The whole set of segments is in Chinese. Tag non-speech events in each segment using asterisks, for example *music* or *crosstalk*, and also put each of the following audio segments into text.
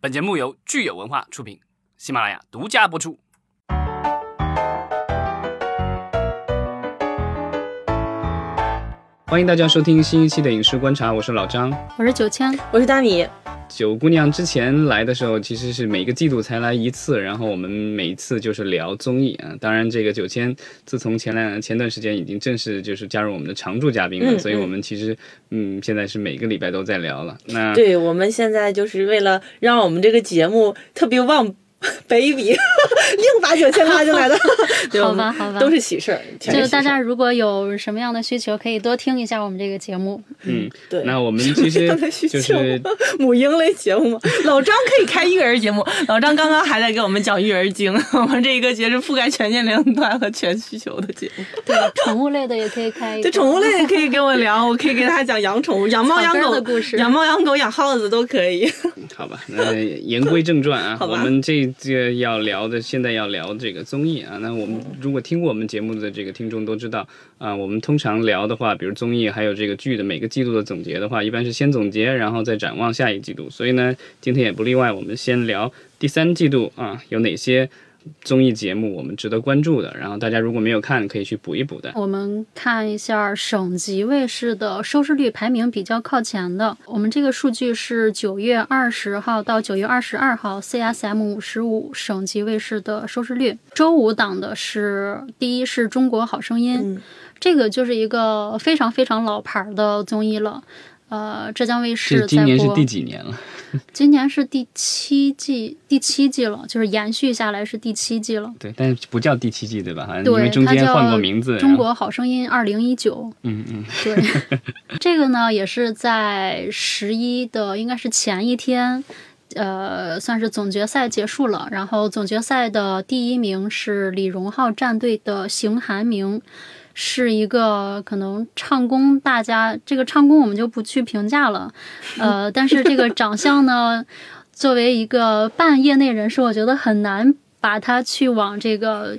本节目由聚友文化出品，喜马拉雅独家播出。欢迎大家收听新一期的影视观察，我是老张，我是九千，我是大米。九姑娘之前来的时候，其实是每个季度才来一次，然后我们每一次就是聊综艺啊。当然，这个九千自从前两前段时间已经正式就是加入我们的常驻嘉宾了，所以我们其实嗯现在是每个礼拜都在聊了。那对我们现在就是为了让我们这个节目特别旺。*laughs* baby，*laughs* 硬把九千拉进来的，*laughs* 好吧，好吧，都是喜事儿。就大家如果有什么样的需求，可以多听一下我们这个节目。嗯，对。那我们其实就是母婴类节目嘛。老张可以开育儿节目，老张刚刚还在给我们讲育儿经。我们这一个节是覆盖全年龄段和全需求的节目。对，宠物类的也可以开。对，宠物类也可以跟我聊，我可以给大家讲养宠物，养猫养狗的故事，养猫养狗养耗子都可以。好吧，那言归正传啊，我们这。这个要聊的，现在要聊这个综艺啊。那我们如果听过我们节目的这个听众都知道啊，我们通常聊的话，比如综艺还有这个剧的每个季度的总结的话，一般是先总结，然后再展望下一季度。所以呢，今天也不例外，我们先聊第三季度啊，有哪些。综艺节目我们值得关注的，然后大家如果没有看，可以去补一补的。我们看一下省级卫视的收视率排名比较靠前的。我们这个数据是九月二十号到九月二十二号 CSM 五十五省级卫视的收视率。周五档的是第一是中国好声音，这个就是一个非常非常老牌的综艺了。呃，浙江卫视今年是第几年了？*laughs* 今年是第七季，第七季了，就是延续下来是第七季了。对，但是不叫第七季，对吧？好像因为中间换过名字。中国好声音二零一九。嗯嗯。对，*laughs* 这个呢也是在十一的应该是前一天，呃，算是总决赛结束了。然后总决赛的第一名是李荣浩战队的邢涵明。是一个可能唱功，大家这个唱功我们就不去评价了，呃，但是这个长相呢，作为一个半业内人士，我觉得很难把他去往这个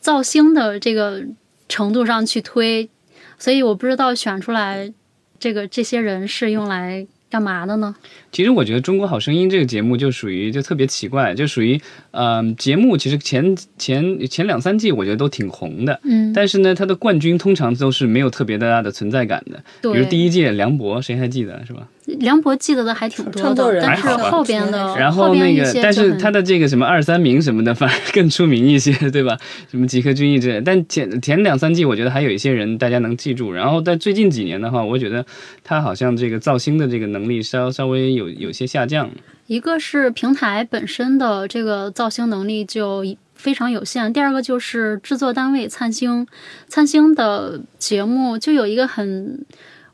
造星的这个程度上去推，所以我不知道选出来这个这些人是用来干嘛的呢？其实我觉得《中国好声音》这个节目就属于就特别奇怪，就属于，嗯，节目其实前前前两三季我觉得都挺红的，嗯，但是呢，它的冠军通常都是没有特别大的存在感的，比如第一届梁博，谁还记得是吧？梁博记得的还挺多的，但是后边的，然后那个，但是他的这个什么二三名什么的反而更出名一些，对吧？什么吉克隽逸之类，但前前两三季我觉得还有一些人大家能记住，然后在最近几年的话，我觉得他好像这个造星的这个能力稍稍微有。有有些下降，一个是平台本身的这个造星能力就非常有限，第二个就是制作单位灿星，灿星的节目就有一个很，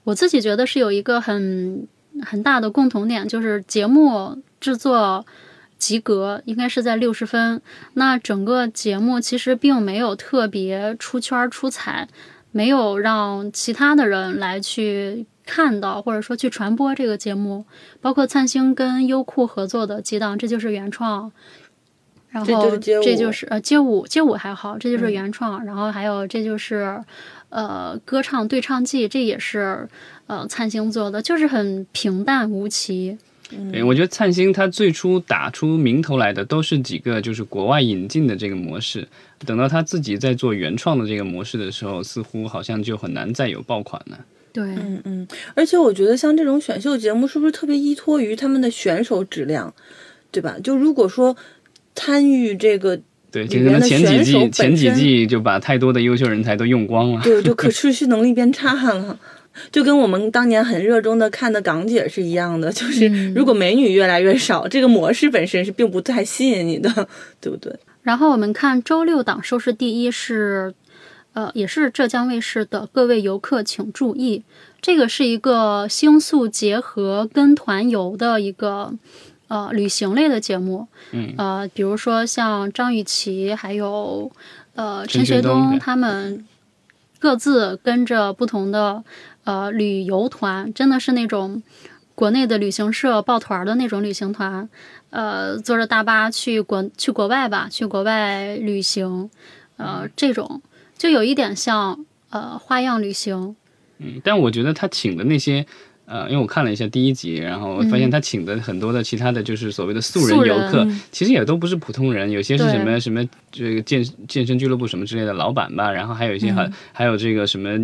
我自己觉得是有一个很很大的共同点，就是节目制作及格应该是在六十分，那整个节目其实并没有特别出圈出彩，没有让其他的人来去。看到或者说去传播这个节目，包括灿星跟优酷合作的几档，这就是原创。然后这就是呃街舞，街舞还好，这就是原创。然后还有这就是呃歌唱对唱季，这也是呃灿星做的，就是很平淡无奇。对，我觉得灿星他最初打出名头来的都是几个就是国外引进的这个模式，等到他自己在做原创的这个模式的时候，似乎好像就很难再有爆款了。对，嗯嗯，而且我觉得像这种选秀节目，是不是特别依托于他们的选手质量，对吧？就如果说参与这个对，就什么前几季前几季就把太多的优秀人才都用光了，对，就可持续能力变差了，就跟我们当年很热衷的看的港姐是一样的，就是如果美女越来越少，这个模式本身是并不太吸引你的，对不对？然后我们看周六档收视第一是。呃，也是浙江卫视的各位游客请注意，这个是一个星宿结合跟团游的一个呃旅行类的节目。嗯，呃，比如说像张雨绮还有呃陈学冬他们各自跟着不同的呃旅游团，真的是那种国内的旅行社抱团的那种旅行团，呃，坐着大巴去国去国外吧，去国外旅行，呃，这种。就有一点像呃花样旅行，嗯，但我觉得他请的那些呃，因为我看了一下第一集，然后我发现他请的很多的其他的就是所谓的素人游客，其实也都不是普通人，有些是什么什么这个健健身俱乐部什么之类的老板吧，然后还有一些还、还有这个什么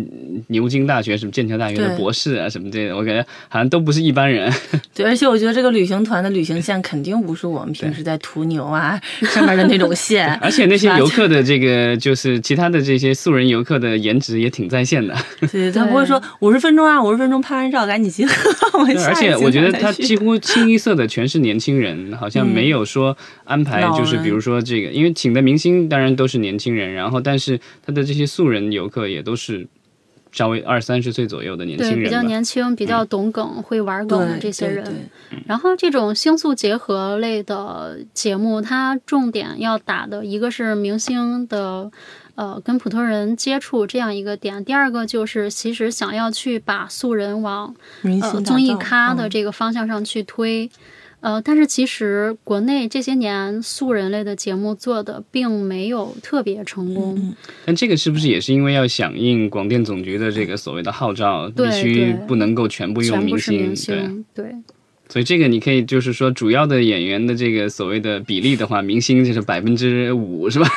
牛津大学、什么剑桥大学的博士啊什么之类的，我感觉好像都不是一般人。*laughs* 对，而且我觉得这个旅行团的旅行线肯定不是我们平时在途牛啊上面的那种线，而且那些游客的这个就是其他的这些素人游客的颜值也挺在线的，对他不会说五十分钟啊，五十分钟拍完照赶紧 *laughs* 而且我觉得他几乎清一色的全是年轻人，好像没有说安排就是比如说这个，因为请的明星当然都是年轻人，然后但是他的这些素人游客也都是稍微二三十岁左右的年轻对，比较。年轻、比较懂梗、会玩梗的这些人。然后这种星宿结合类的节目，它重点要打的一个是明星的。呃，跟普通人接触这样一个点，第二个就是其实想要去把素人往明星呃综艺咖的这个方向上去推，呃，但是其实国内这些年素人类的节目做的并没有特别成功，嗯。但这个是不是也是因为要响应广电总局的这个所谓的号召，必须不能够全部用明星？对，星，对。所以这个你可以就是说，主要的演员的这个所谓的比例的话，明星就是百分之五，是吧？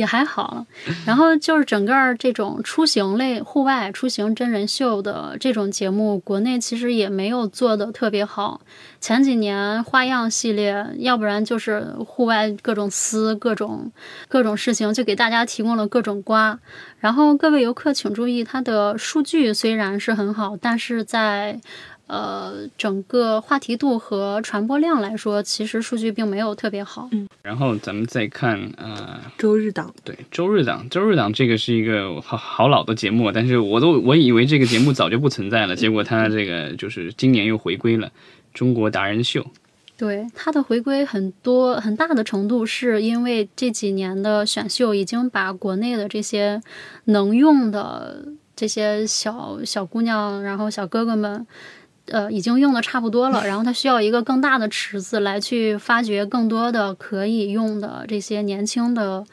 也还好。然后就是整个这种出行类、户外出行真人秀的这种节目，国内其实也没有做的特别好。前几年花样系列，要不然就是户外各种撕、各种各种事情，就给大家提供了各种瓜。然后各位游客请注意，它的数据虽然是很好，但是在呃整个话题度和传播量来说，其实数据并没有特别好。嗯然后咱们再看呃，周日档，对周日档，周日档这个是一个好好老的节目，但是我都我以为这个节目早就不存在了，结果它这个就是今年又回归了中国达人秀。对它的回归很多很大的程度是因为这几年的选秀已经把国内的这些能用的这些小小姑娘，然后小哥哥们。呃，已经用的差不多了，然后它需要一个更大的池子来去发掘更多的可以用的这些年轻的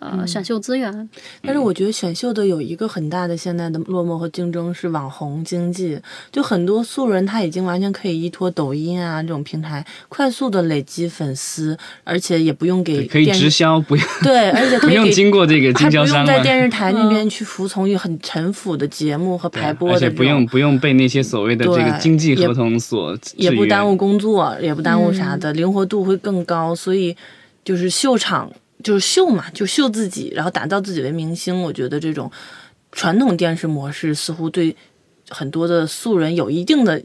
呃选秀资源。但是我觉得选秀的有一个很大的现在的落寞和竞争是网红经济，就很多素人他已经完全可以依托抖音啊这种平台快速的累积粉丝，而且也不用给可以直销，不用对，而且 *laughs* 可不用以经过这个经还不用在电视台那边去服从于很陈腐的节目和排播而且的，不用不用被那些所谓的这个经济合同所也不耽误工作，也不耽误啥嗯的，灵活度会更高。所以就是秀场，就是秀嘛，就秀自己，然后打造自己为明星。我觉得这种传统电视模式似乎对很多的素人有一定的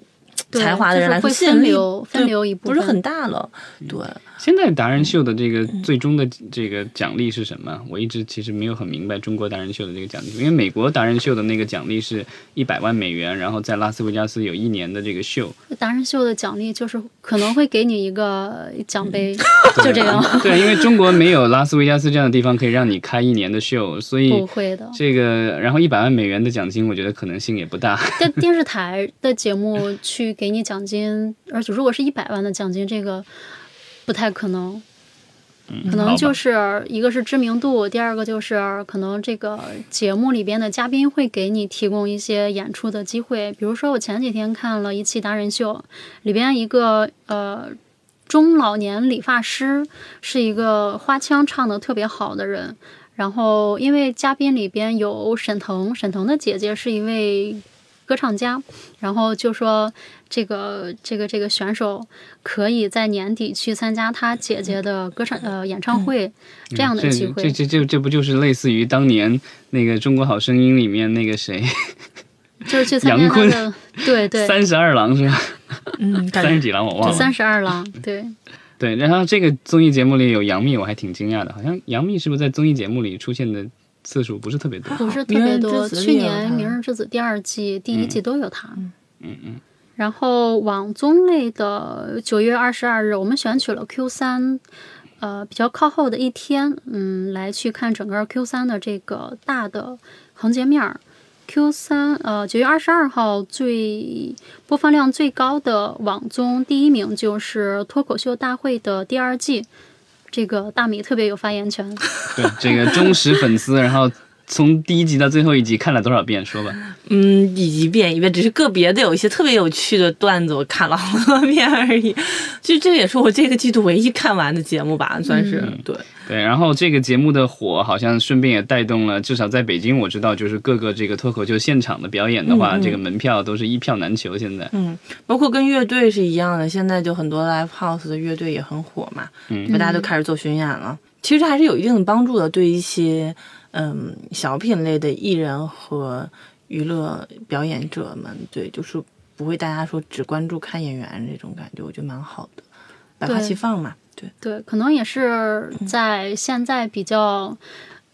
才华的人来说，吸引力分流一部分不是很大了。对，现在达人秀的这嗯个最终的这个奖励是什么？我一直其实没有很明白中国达人秀的这个奖励，因为美国达人秀的那个奖励是一百万美元，然后在拉斯维加斯有一年的这个秀，达人秀的奖励就是可能会给你一个奖杯，*laughs* 就这样，对，因为中国没有拉斯维加斯这样的地方可以让你开一年的秀，所以不以会的。这个然后一百万美元的奖金，我觉得可能性也不大。在电视台的节目去给你奖金，而且如果是一百万的奖金，这个不太可能。可能就是一个是知名度，第二个就是可能这个节目里边的嘉宾会给你提供一些演出的机会。比如说，我前几天看了一期达人秀，里边一个呃中老年理发师是一个花腔唱的特别好的人，然后因为嘉宾里边有沈腾，沈腾的姐姐是一位歌唱家，然后就说这个这个这个选手可以在年底去参加他姐姐的歌唱呃演唱会这样的机会。这这这这不就是类似于当年那个《中国好声音》里面那个谁 *laughs* 就是去参加杨坤他的，对对，三十二郎是吧？嗯，*laughs* 三十几郎我忘了。三十二郎，对，*laughs* 对，然后这个综艺节目里有杨幂，我还挺惊讶的，好像杨幂是不是在综艺节目里出现的次数不是特别多？不是特别多。去年《明日之子》第二季、第一季都有他。嗯嗯。然后网综类的九月二十二日，我们选取了 Q 三，呃，比较靠后的一天，嗯，来去看整个 Q 三的这个大的横截面儿。Q 三，呃，九月二十二号最播放量最高的网综第一名就是《脱口秀大会》的第二季，这个大米特别有发言权。*laughs* 对，这个忠实粉丝，然后从第一集到最后一集看了多少遍？说吧。嗯，一遍一遍，只是个别的有一些特别有趣的段子，我看了好多遍而已。就这也是我这个季度唯一看完的节目吧，算是、对。对，然后这个节目的火，好像顺便也带动了，至少在北京我知道，就是各个这个脱口秀现场的表演的话，这个门票都是一票难求。现在，嗯，包括跟乐队是一样的，现在就很多 live house 的乐队也很火嘛，嗯大家都开始做巡演了。其实还是有一定的帮助的，对一些嗯小品类的艺人和娱乐表演者们，对，就是不会大家说只关注看演员这种感觉，我觉得蛮好的，百花齐放嘛，对。对，可能也是在现在比较，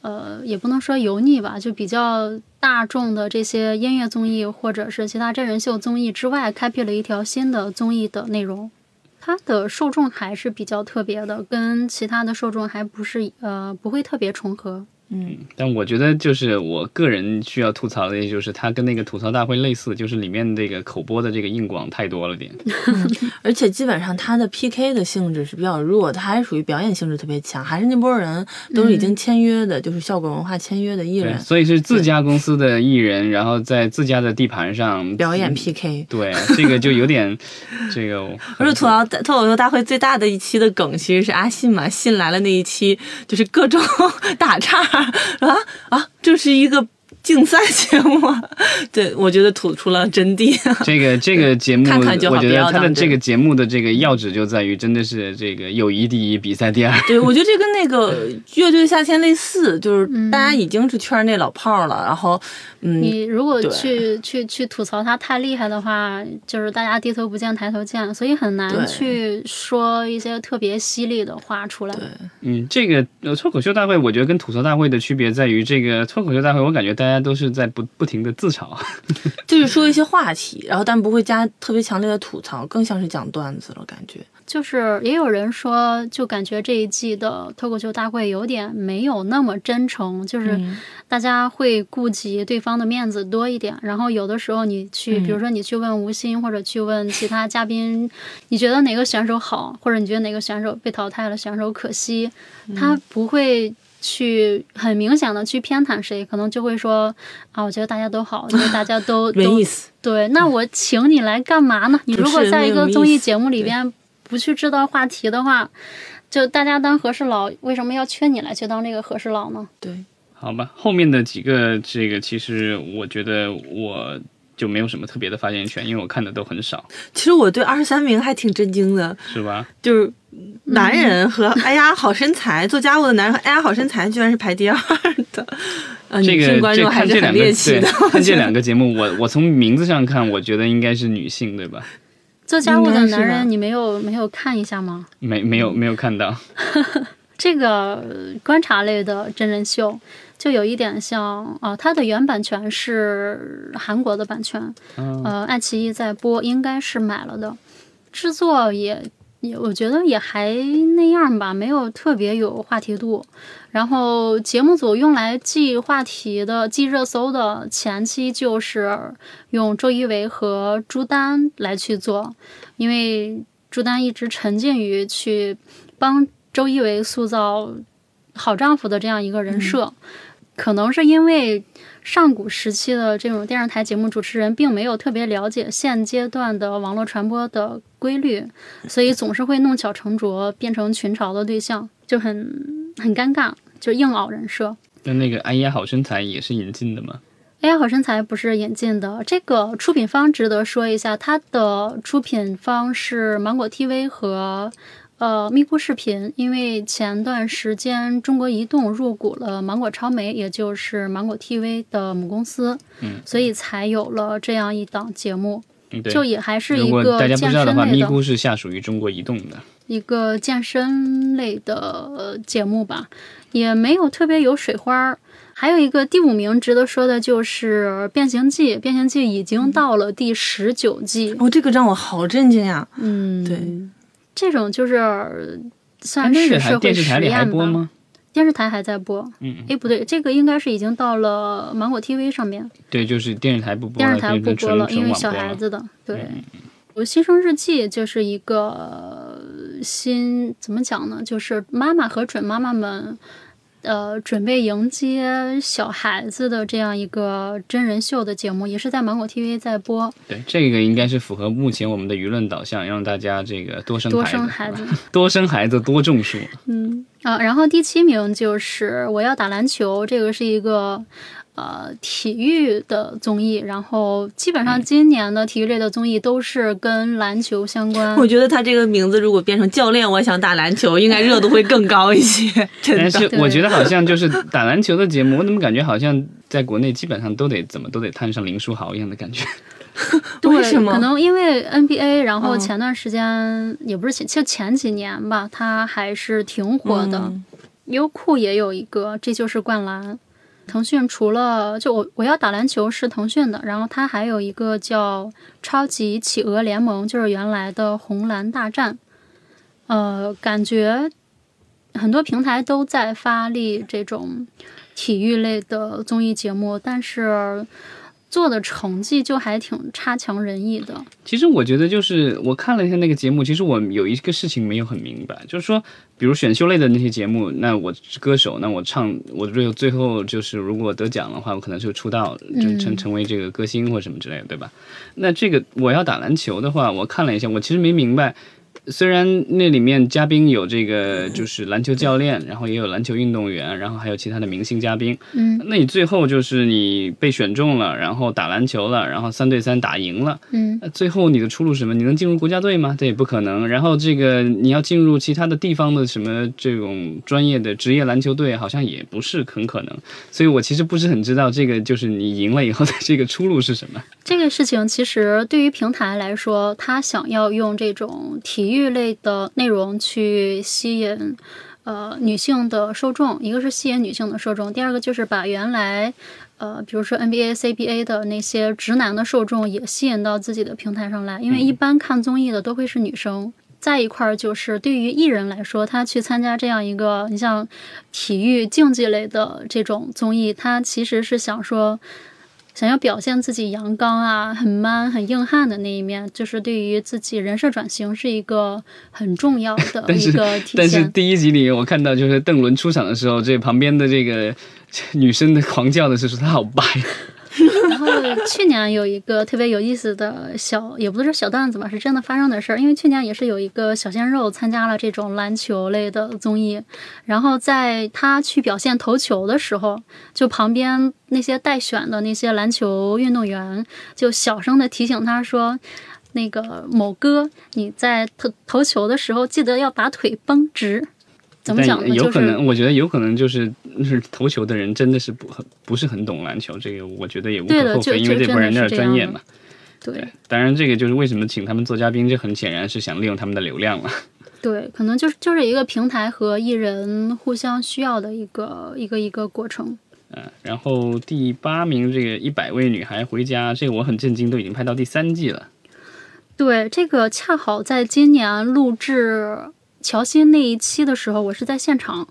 呃，也不能说油腻吧，就比较大众的这些音乐综艺或者是其他真人秀综艺之外，开辟了一条新的综艺的内容。它的受众还是比较特别的，跟其他的受众还不是呃不会特别重合。嗯，但我觉得就是我个人需要吐槽的，就是它跟那个吐槽大会类似，就是里面这个口播的这个硬广太多了点。*laughs* *laughs* 而且基本上它的 PK 的性质是比较弱，它还是属于表演性质特别强，还是那波人都是已经签约的，就是效果文化签约的艺，人所以是自家公司的艺人，然后在自家的地盘上表演嗯 PK。对，这个就有点 *laughs* 这个。而且吐槽脱口秀大会最大的一期的梗其实是阿信嘛，信来了那一期就是各种打岔啊啊，这是一个竞赛节目啊，*laughs* 对我觉得吐出了真谛。*laughs* 这个这个节目，看看就好我觉得它的这个节目的这个要旨就在于，真的是这个友谊第一，比赛第二。对，我觉得这跟那个 *laughs* 乐队夏天类似，就是大家已经是圈内老炮儿了，然后嗯，你如果去去去吐槽他太厉害的话，就是大家低头不见抬头见，所以很难去说一些特别犀利的话出来。对嗯，这个呃脱口秀大会，我觉得跟吐槽大会的区别在于，这个脱口秀大会，我感觉大家都是在不不停的自嘲。*laughs* 就是说一些话题，然后但不会加特别强烈的吐槽，更像是讲段子了，感觉。就是也有人说，就感觉这一季的脱口秀大会有点没有那么真诚，就是嗯大家会顾及对方的面子多一点。然后有的时候你去，嗯比如说你去问吴昕，或者去问其他嘉宾，你觉得哪个选手好，或者你觉得哪个选手被淘汰了，选手可惜，他不会。去很明显的去偏袒谁，可能就会说啊，我觉得大家都好，因为大家都 *laughs* 都没意思。对，那我请你来干嘛呢？你如果在一个综艺节目里边不去制造话题的话，就大家当和事佬，为什么要缺你来去当这个和事佬呢？对，好吧，后面的几个这个，其实我觉得我就没有什么特别的发言权，因为我看的都很少，其实我对二十三名还挺震惊的，是吧？就是男人和哎呀好身材，做家务的男人和哎呀好身材居然是排第二的，*laughs* 呃，这个女性观众还是很看这两个对猎奇的。看这两个节目，我我从名字上看，我觉得应该是女性，对吧？做家务的男人，你没有没有看一下吗？没没有没有看到，*laughs* 这个呃观察类的真人秀，就有一点像啊、它的原版权是韩国的版权，嗯呃，爱奇艺在播，应该是买了的，制作也也我觉得也还那样吧，没有特别有话题度。然后节目组用来记话题的、记热搜的前期就是用周一围和朱丹来去做，因为朱丹一直沉浸于去帮周一围塑造好丈夫的这样一个人设，可能是因为上古时期的这种电视台节目主持人并没有特别了解现阶段的网络传播的规律，所以总是会弄巧成拙，变成群嘲的对象，就很很尴尬，就硬熬人设。那那个哎呀好身材也是引进的吗？哎呀好身材不是引进的，这个出品方值得说一下，它的出品方是芒果 TV 和呃咪咕视频，因为前段时间中国移动入股了芒果超媒，也就是芒果 TV 的母公司，嗯，所以才有了这样一档节目，嗯，对。就也还是一个大家不健知道的话，咪身类的咕是下属于中国移动的。一个健身类的呃节目吧，也没有特别有水花儿。还有一个第五名值得说的就是《变形记》，《变形记》已经到了第十九季。哦，这个让我好震惊呀！嗯，对，这种就是哎算是社会实验吧。吗？电视台还在播。嗯，哎，不对，这个应该是已经到了芒果 TV 上面，对，就是电视台不播了，电视台不播了，因为小。孩子的。对，嗯我《新生日记》就是一个呃新怎么讲呢？就是妈妈和准妈妈们呃准备迎接小孩子的这样一个真人秀的节目，也是在芒果 TV 在播。对，这个应该是符合目前我们的舆论导向，让大家这个多生多，*laughs* 生孩子，多生孩子多种树。嗯啊，然后第七名就是我要打篮球，这个是一个呃体育的综艺，然后基本上今年的体育类的综艺都是跟篮球相关。*laughs* 我觉得他这个名字如果变成教练，我想打篮球，应该热度会更高一些。*laughs* 真但的，是我觉得好像就是打篮球的节目，我怎么感觉好像在国内基本上都得怎么都得摊上林书豪一样的感觉。对，*laughs* 为什么可能因为 NBA，然后嗯前段时间、也不是前，就前几年吧，它还是挺火的。嗯优酷也有一个，这就是灌篮。腾讯除了就我我要打篮球是腾讯的，然后它还有一个叫超级企鹅联盟，就是原来的红蓝大战。呃，感觉很多平台都在发力这种体育类的综艺节目，但是做的成绩就还挺差强人意的。其实我觉得就是我看了一下那个节目，其实我有一个事情没有很明白，就是说，比如选秀类的那些节目，那我是歌手，那我唱，我最后最后就是如果得奖的话，我可能就出道，就成嗯成为这个歌星或什么之类的，对吧？那这个我要打篮球的话，我看了一下，我其实没明白。虽然那里面嘉宾有这个就是篮球教练，然后也有篮球运动员，然后还有其他的明星嘉宾，嗯那你最后就是你被选中了，然后打篮球了，然后三对三打赢了，嗯那最后你的出路是什么？你能进入国家队吗？这也不可能。然后这个你要进入其他的地方的什么这种专业的职业篮球队，好像也不是很可能。所以我其实不是很知道这个就是你赢了以后的这个出路是什么。这个事情其实对于平台来说，他想要用这种体育类的内容去吸引呃女性的受众，一个是吸引女性的受众，第二个就是把原来呃比如说 NBA、CBA 的那些直男的受众也吸引到自己的平台上来，因为一般看综艺的都会是女生。再一块儿就是对于艺人来说，他去参加这样一个你像体育竞技类的这种综艺，他其实是想说。想要表现自己阳刚啊、很 man、很硬汉的那一面，就是对于自己人设转型是一个很重要的 *laughs* 一个体但是现。第一集里我看到就是邓伦出场的时候，这旁边的这个女生的狂叫的是说她好白。然后去年有一个特别有意思的小，也不是小段子吧，是真的发生的事儿。因为去年也是有一个小鲜肉参加了这种篮球类的综艺，然后在他去表现投球的时候，就旁边那些待选的那些篮球运动员就小声的提醒他说。那个某哥，你在投投球的时候记得要把腿绷直。怎么讲呢？就是有可能，我觉得有可能就是是投球的人真的是不很不是很懂篮球，这个我觉得也无可厚非，因为这帮人有点专业嘛。对当然，这个就是为什么请他们做嘉宾，这很显然是想利用他们的流量了。*laughs* 对，可能就是就是一个平台和艺人互相需要的一个一个一个过程。嗯，然后第八名这个一百位女孩回家，这个我很震惊，都已经拍到第三季了。对，这个恰好在今年录制乔欣那一期的时候，我是在现场。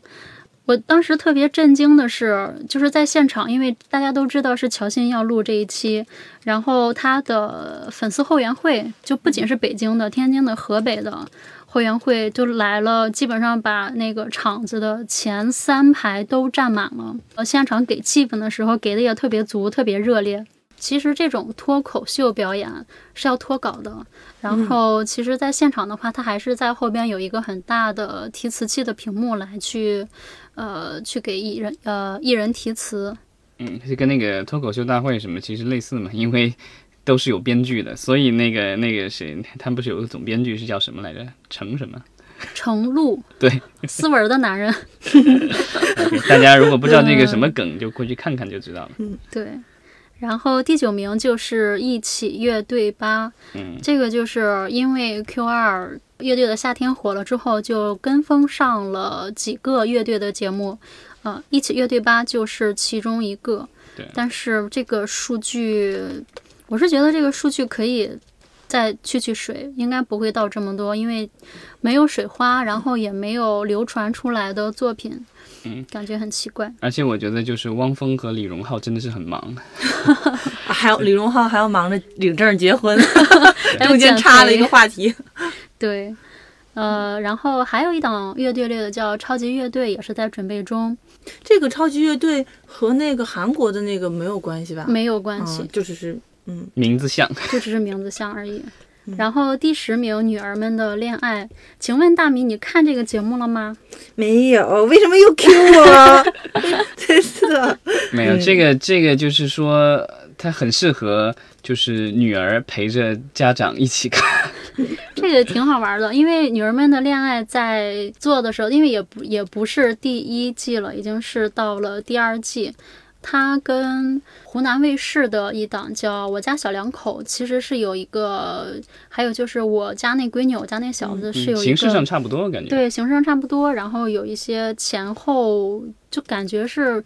我当时特别震惊的是，就是在现场，因为大家都知道是乔欣要录这一期，然后他的粉丝后援会就不仅是北京的、天津的、河北的后援会就来了，基本上把那个场子的前三排都占满了。现场给气氛的时候给的也特别足，特别热烈。其实这种脱口秀表演是要脱稿的，然后其实，在现场的话，他还是在后边有一个很大的提词器的屏幕来去，呃，去给艺人呃艺人提词。嗯，就跟那个脱口秀大会什么其实类似嘛，因为都是有编剧的，所以那个那个谁，他们不是有个总编剧是叫什么来着？程什么？程璐，*laughs* 对，斯文的男人 *laughs* *laughs* 大家如果不知道那个什么梗，就过去看看就知道了。嗯对。然后第九名就是一起乐队吧，嗯，这个就是因为 Q 二乐队的夏天火了之后，就跟风上了几个乐队的节目，呃，一起乐队吧就是其中一个。对但是这个数据，我是觉得这个数据可以再去去水，应该不会到这么多，因为没有水花，然后也没有流传出来的作品，嗯，感觉很奇怪。而且我觉得就是汪峰和李荣浩真的是很忙，*laughs* *laughs* 还有李荣浩还要忙着领证结婚，*laughs* 中间插了一个话题。*laughs* 对，呃，然后还有一档乐队类的叫超级乐队，也是在准备中，这个超级乐队和那个韩国的那个没有关系吧？没有关系嗯，，就只是嗯，名字像，就只是名字像而已。然后第十名《女儿们的恋爱》，请问大米，你看这个节目了吗？没有，为什么又 Q 我？*laughs* 真是的，没有这个这个就是说，它很适合就是女儿陪着家长一起看。*laughs* 这个挺好玩的，因为《女儿们的恋爱》在做的时候，因为也不也不是第一季了，已经是到了第二季。它跟湖南卫视的一档叫《我家小两口》，其实是有一个，还有就是我家那闺女，我家那小子是有一个、形式上差不多，感觉。对，形式上差不多，然后有一些前后就感觉是。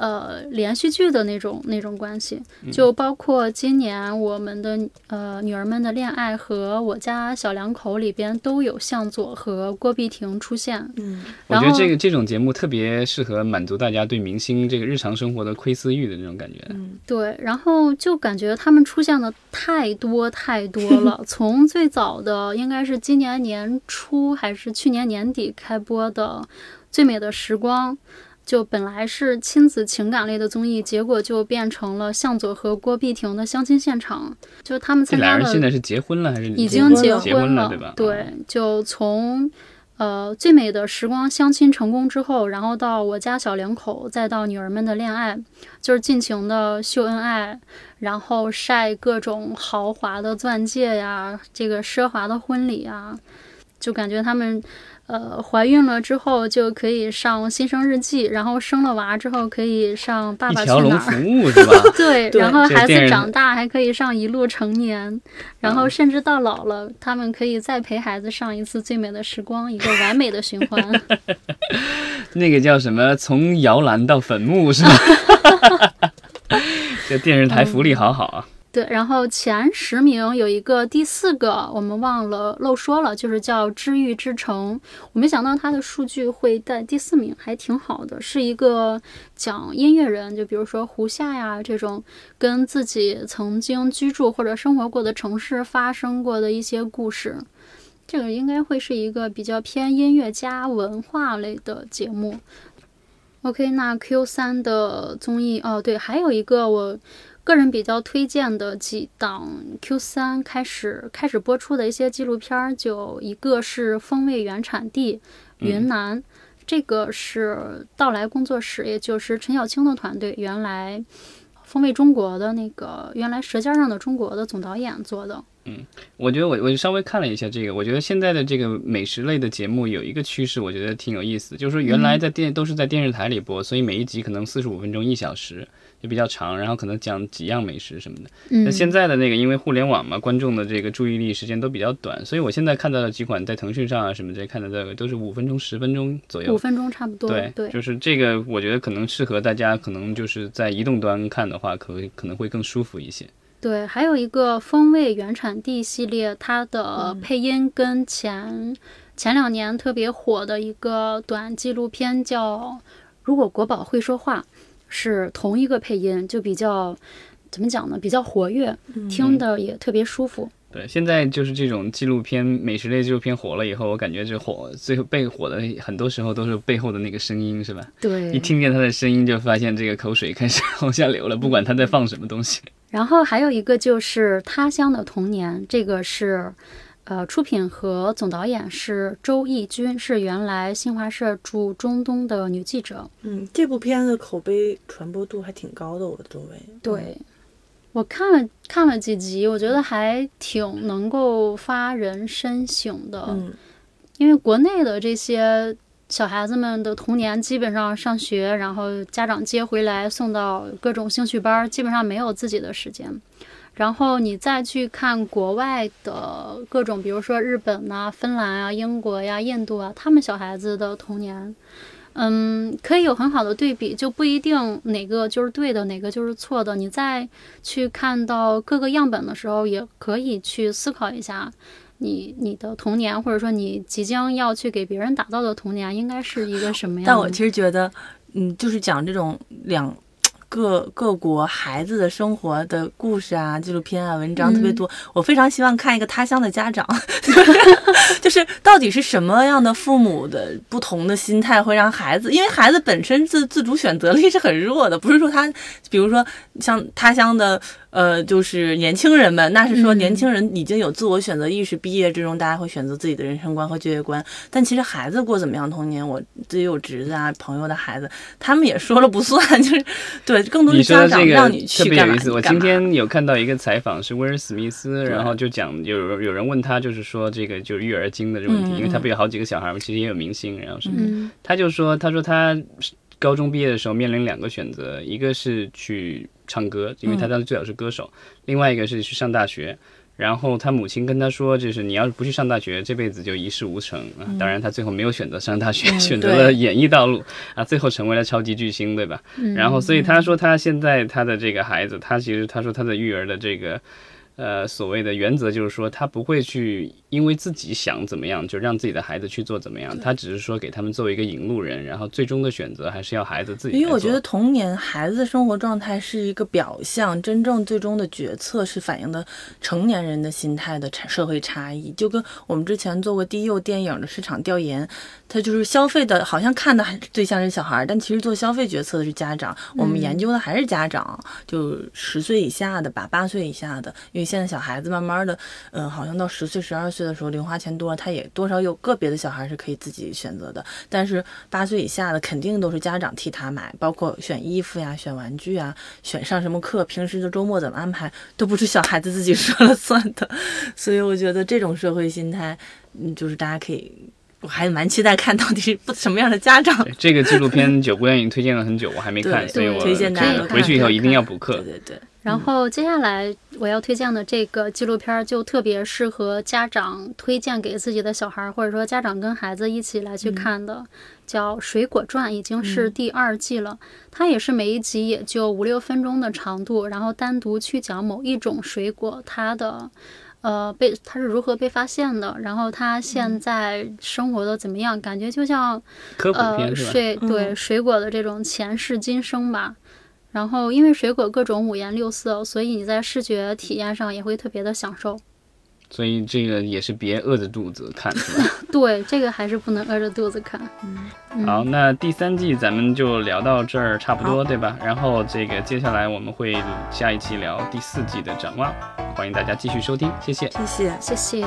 呃，连续剧的那种那种关系，就包括今年我们的呃女儿们的恋爱和我家小两口里边都有向佐和郭碧婷出现。嗯，我觉得然后这个这种节目特别适合满足大家对明星这个日常生活的窥私欲的那种感觉。嗯对，然后就感觉他们出现的太多太多了。*laughs* 从最早的应该是今年年初还是去年年底开播的《最美的时光》，就本来是亲子情感类的综艺，结果就变成了向佐和郭碧婷的相亲现场，就他们参加了人现在是结婚了还是已经结经结，婚了对吧？对，就从呃最美的时光相亲成功之后，然后到我家小两口，再到女儿们的恋爱，就是尽情的秀恩爱，然后晒各种豪华的钻戒呀，这个奢华的婚礼啊，就感觉他们。呃，怀孕了之后就可以上新生日记，然后生了娃之后可以上爸爸去哪儿。务 *laughs* 是吧？对，对然后孩子长大还可以上一路成年，然后甚至到老了，他们可以再陪孩子上一次最美的时光，一个完美的循环。*laughs* *laughs* 那个叫什么？从摇篮到坟墓是吧？这电视台福利好好啊！对，然后前十名有一个第四个我们忘了漏说了，就是叫《知遇之城》。我没想到它的数据会在第四名，还挺好的。是一个讲音乐人，就比如说胡夏呀这种，跟自己曾经居住或者生活过的城市发生过的一些故事。这个应该会是一个比较偏音乐加文化类的节目。OK，那 Q 三的综艺哦，对，还有一个我个人比较推荐的几档 Q 三开始开始播出的一些纪录片儿，就一个是《风味原产地》云南，这个是到来工作室，也就是陈小青的团队，原来风味中国的那个原来《舌尖上的中国》的总导演做的。嗯我觉得我我稍微看了一下这个，我觉得现在的这个美食类的节目有一个趋势，我觉得挺有意思，就是说原来在电、都是在电视台里播，所以每一集可能四十五分钟一小时，就比较长，然后可能讲几样美食什么的。嗯那，现在的那个因为互联网嘛，观众的这个注意力时间都比较短，所以我现在看到的几款在腾讯上啊什么这些看到的都是五分钟、十分钟左右。五分钟差不多。对，对，就是这个，我觉得可能适合大家，可能就是在移动端看的话，可可能会更舒服一些。对，还有一个风味原产地系列，它的配音跟前、前两年特别火的一个短纪录片叫《如果国宝会说话》，是同一个配音，就比较怎么讲呢？比较活跃，听的也特别舒服。对，现在就是这种纪录片、美食类纪录片火了以后，我感觉这火最后被火的很多时候都是背后的那个声音，是吧？对，一听见他的声音，就发现这个口水开始 *laughs* 往下流了，不管他在放什么东西。然后还有一个就是《他乡的童年》，这个是，呃，出品和总导演是周轶君，是原来新华社驻中东的女记者。嗯，这部片子口碑传播度还挺高的，我周围。对，我看了看了几集，我觉得还挺能够发人深省的。嗯，因为国内的这些小孩子们的童年基本上上学，然后家长接回来送到各种兴趣班，基本上没有自己的时间。然后你再去看国外的各种，比如说日本呐、芬兰啊、英国呀、印度啊，他们小孩子的童年，嗯，可以有很好的对比，就不一定哪个就是对的，哪个就是错的。你再去看到各个样本的时候，也可以去思考一下，你你的童年，或者说你即将要去给别人打造的童年，应该是一个什么样？但我其实觉得，嗯，就是讲这种两各各国孩子的生活的故事啊、纪录片啊、文章特别多。我非常希望看一个他乡的家长，*laughs* 就是到底是什么样的父母的不同的心态会让孩子，因为孩子本身自自主选择力是很弱的，不是说他，比如说像他乡的。呃，就是年轻人们，那是说年轻人已经有自我选择意识，毕业之中大家会选择自己的人生观和就业观。但其实孩子过怎么样童年，我自己有侄子啊，朋友的孩子，他们也说了不算，*laughs* 就是对，更多的家长让你去干嘛。我今天有看到一个采访，是威尔史密斯，然后就讲有有人问他，就是说这个就是育儿经的这个问题，因为他不有好几个小孩嘛，其实也有明星，然后什么，他就说，他说他高中毕业的时候面临两个选择，一个是去。唱歌，因为他当时最早是歌手。另外一个是去上大学，然后他母亲跟他说，就是你要是不去上大学，这辈子就一事无成啊。当然，他最后没有选择上大学，选择了演艺道路啊，最后成为了超级巨星，对吧？然后，所以他说他现在他的这个孩子，他其实他说他的育儿的这个。呃，所谓的原则就是说，他不会去因为自己想怎么样，就让自己的孩子去做怎么样。他只是说给他们作为一个引路人，然后最终的选择还是要孩子自己。因为我觉得童年孩子的生活状态是一个表象，真正最终的决策是反映的成年人的心态的差社会差异。就跟我们之前做过低幼电影的市场调研，他就是消费的，好像看的还对象是小孩，但其实做消费决策的是家长。我们研究的还是家长，就十岁以下的吧，八岁以下的，因为。现在小孩子慢慢的，嗯，好像到十岁、十二岁的时候，零花钱多了，他也多少有个别的小孩是可以自己选择的。但是八岁以下的肯定都是家长替他买，包括选衣服呀、选玩具啊、选上什么课、平时的周末怎么安排，都不是小孩子自己说了算的。*laughs* 所以我觉得这种社会心态，嗯，就是大家可以，我还蛮期待看到底是不什么样的家长。这个纪录片九姑娘已经推荐了很久，我还没看，所以我推荐大家回去以后一定要补课。对对对。然后接下来我要推荐的这个纪录片就特别适合家长推荐给自己的小孩，或者说家长跟孩子一起来去看的，叫《水果传》，已经是第二季了。它也是每一集也就五六分钟的长度，然后单独去讲某一种水果，它的呃被它是如何被发现的，然后它现在生活的怎么样，感觉就像呃水对水果的这种前世今生吧。然后，因为水果各种五颜六色，所以你在视觉体验上也会特别的享受。所以这个也是别饿着肚子看，是吧？*laughs* 对，这个还是不能饿着肚子看。嗯，好，那第三季咱们就聊到这儿差不多，对吧？然后这个接下来我们会下一期聊第四季的展望，欢迎大家继续收听，谢谢，谢谢，谢谢。